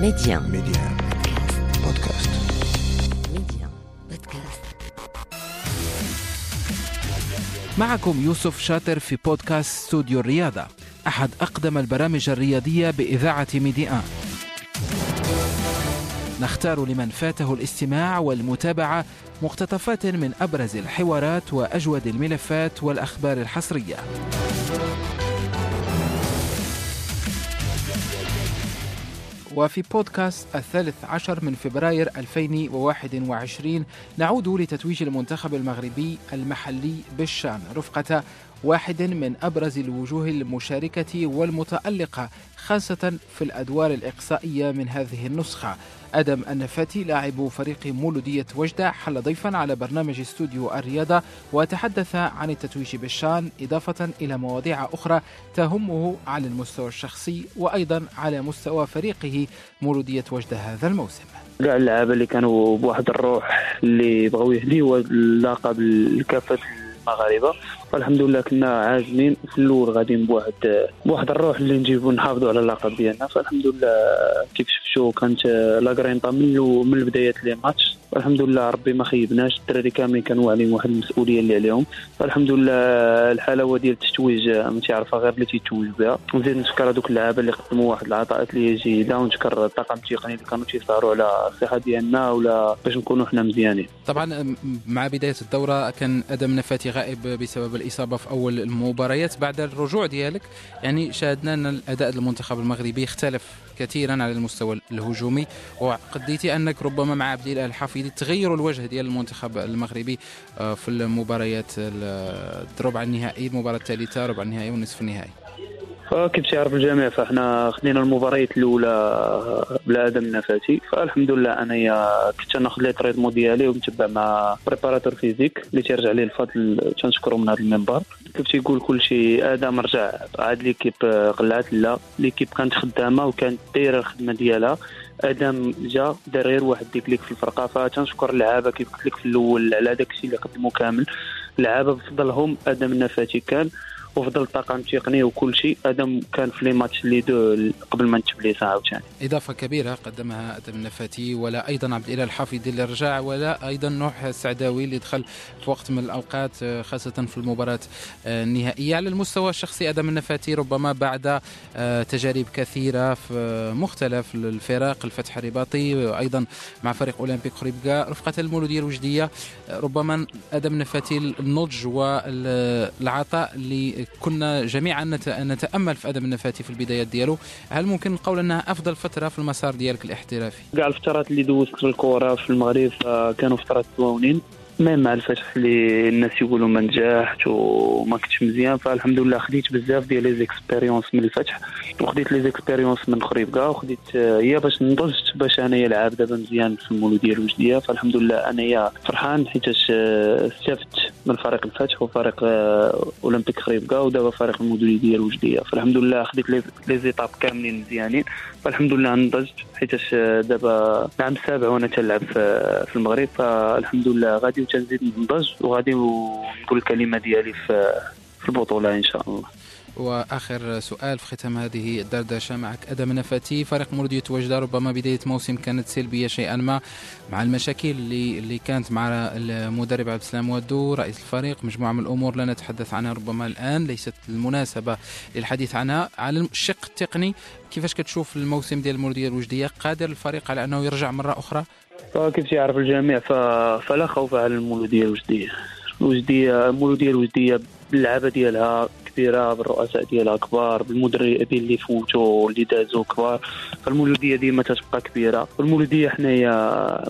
Média. Média. Podcast. Média. Podcast. معكم يوسف شاطر في بودكاست استوديو الرياضة أحد أقدم البرامج الرياضية بإذاعة ميديان نختار لمن فاته الاستماع والمتابعة مقتطفات من أبرز الحوارات وأجود الملفات والأخبار الحصرية وفي بودكاست الثالث عشر من فبراير 2021 نعود لتتويج المنتخب المغربي المحلي بالشان. رفقة واحد من أبرز الوجوه المشاركة والمتألقة خاصة في الأدوار الإقصائية من هذه النسخة. أدم النفاتي لاعب فريق مولودية وجدة حل ضيفا على برنامج استوديو الرياضة وتحدث عن التتويج بالشان إضافة إلى مواضيع أخرى تهمه على المستوى الشخصي وأيضا على مستوى فريقه مولودية وجدة هذا الموسم. كاع اللعابة اللي كانوا بواحد الروح اللي بغاو يهديو هاد اللقب لكافه المغاربة. فالحمد لله كنا عازمين في الأول غاديين بواحد بواحد الروح اللي نجيبو نحافظوا على اللقب ديالنا. فالحمد لله كيف شفتوا كانت لاكرينطا من من بدايه لي ماتش. والحمد لله ربي ما خيبناش. الدراري كاملين كانوا واعيين واحد المسؤولية اللي عليهم. فالحمد لله الحلاوة ديال التتويج ما تعرفها غير اللي تيتوج بها. ونزيد نشكر هذوك اللعابه اللي قدموا واحد العطاءات اللي جيدة ونشكر الطاقم التقني اللي كانوا تيسهروا على الصحة ديالنا ولا باش نكونوا حنا مزيانين. طبعا مع بداية الدورة كان أدم نفاتي غائب بسبب الإصابة في أول المباريات. بعد الرجوع ديالك يعني شاهدنا أن الأداء المنتخب المغربي اختلف كثيرا على المستوى الهجومي وقديتي أنك ربما مع عبد الإله الحفيظي تغيروا الوجه ديال المنتخب المغربي آه، في المباريات ال- الربع النهائي المباراة الثالثة ربع النهائي والنصف النهائي. فكيف تيعرف الجميع فاحنا خدينا المباريات الأولى بلا آدم النفاتي فالحمد لله أنايا كنت ناخذ les traitements ديالي ومتبع مع préparateur physique اللي تيرجع لي الفضل تنشكره من هذا المنبر. كيف تيقول كل شيء آدم رجع عاد l'équipe قلعت لا. l'équipe كانت خدامة وكانت دايرة الخدمة ديالها. آدم جا دار غير واحد déclic في الفرقة فتنشكر اللعابة كيف قلت لك في الأول على داك الشيء اللي قدموا كامل. اللعابة بفضلهم آدم النفاتي كان. وفضل الطاقم التقني وكل شيء أدم كان في لي ماتش اللي دو قبل ما نتبليس عاوتاني. إضافة كبيرة قدمها أدم النفاتي ولا أيضا عبد الإله الحافظي اللي رجع ولا أيضا نوح السعداوي اللي دخل في وقت من الأوقات آه، خاصة في المباراة آه، النهائية. على المستوى الشخصي أدم النفاتي ربما بعد آه، تجارب كثيرة في مختلف الفرق الفتح الرباطي وأيضا مع فريق أولمبيك خريبكا رفقة المولودية الوجدية. آه، ربما أدم النفاتي النضج والعطاء اللي كنا جميعا نت- نتأمل في أدم النفاتي في البدايات ديالو. هل ممكن نقول أنها أفضل فترة في المسار ديالك الاحترافي؟ كاع الفترات اللي دوزت في الكره في المغرب كانوا فترات زوينين même مع الفتح اللي الناس يقولوا ما نجحت وما كنتش مزيان. فالحمد لله خديت بزاف ديال les expériences من الفتح. وخديت لي زيكسبيريونس من خريبكا وخديت آه، هي باش نضجت باش انايا نلعب دابا مزيان في المولودية الوجدية. فالحمد لله انايا فرحان حيتاش آه، استفدت من فريق الفتح وفريق آه، أولمبيك خريبكا ودابا فريق المولودية الوجدية. فالحمد لله خديت لي زيتاب كاملين مزيانين. فالحمد لله نضجت آه، دابا العام السابع وأنا تلعب في في المغرب. فالحمد لله غادي وتنزيد نضج وغادي نقول الكلمة ديالي في البطولة إن شاء الله. وآخر سؤال في ختام هذه الدردشة معك. أدم نفاتي فريق مولوديه وجده ربما بداية موسم كانت سلبية شيئا ما مع المشاكل اللي اللي كانت مع المدرب عبد السلام ودو رئيس الفريق. مجموعة من الأمور لا نتحدث عنها ربما الآن ليست المناسبة للحديث عنها. على الشق التقني كيفاش كتشوف الموسم ديال المولودية الوجدية؟ قادر الفريق على أنه يرجع مرة أخرى؟ فكيف يعرف الجميع. فلا خوف على المولودية الوجدية. الوجدية المولودية الوجدية باللعبة ديالها كبيرة بالرؤساء ديالها كبار بالمدربين اللي فوتوا اللي دازوا كبار. فالمولودية ديما تتبقى كبيرة. والمولوديه حنايا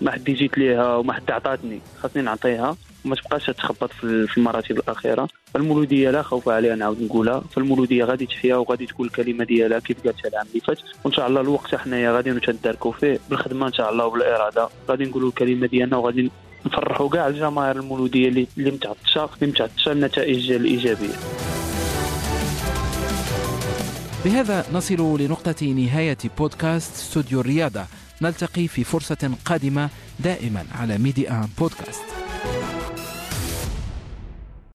ما حد جيت ليها وما حد عطاتني. خاصني نعطيها وما تبقاش تخبط في المراتب الأخيرة. فالمولودية لا خوف عليها نعاود نقولها. فالمولودية غادي تحيا وغادي تقول الكلمة ديالها كيف قالتها العام اللي فات. وإن شاء الله الوقت حنايا غادي نتداركوا فيه. بالخدمة إن شاء الله وبالإرادة. غادي نقولوا الكلمة ديالنا وغادي نفرحوا كاع الجماهير المولودية اللي اللي متعطشه اللي متعطشه النتائج الإيجابية. بهذا نصل لنقطة نهاية بودكاست استوديو الرياضة. نلتقي في فرصة قادمة دائما على ميدي آن بودكاست.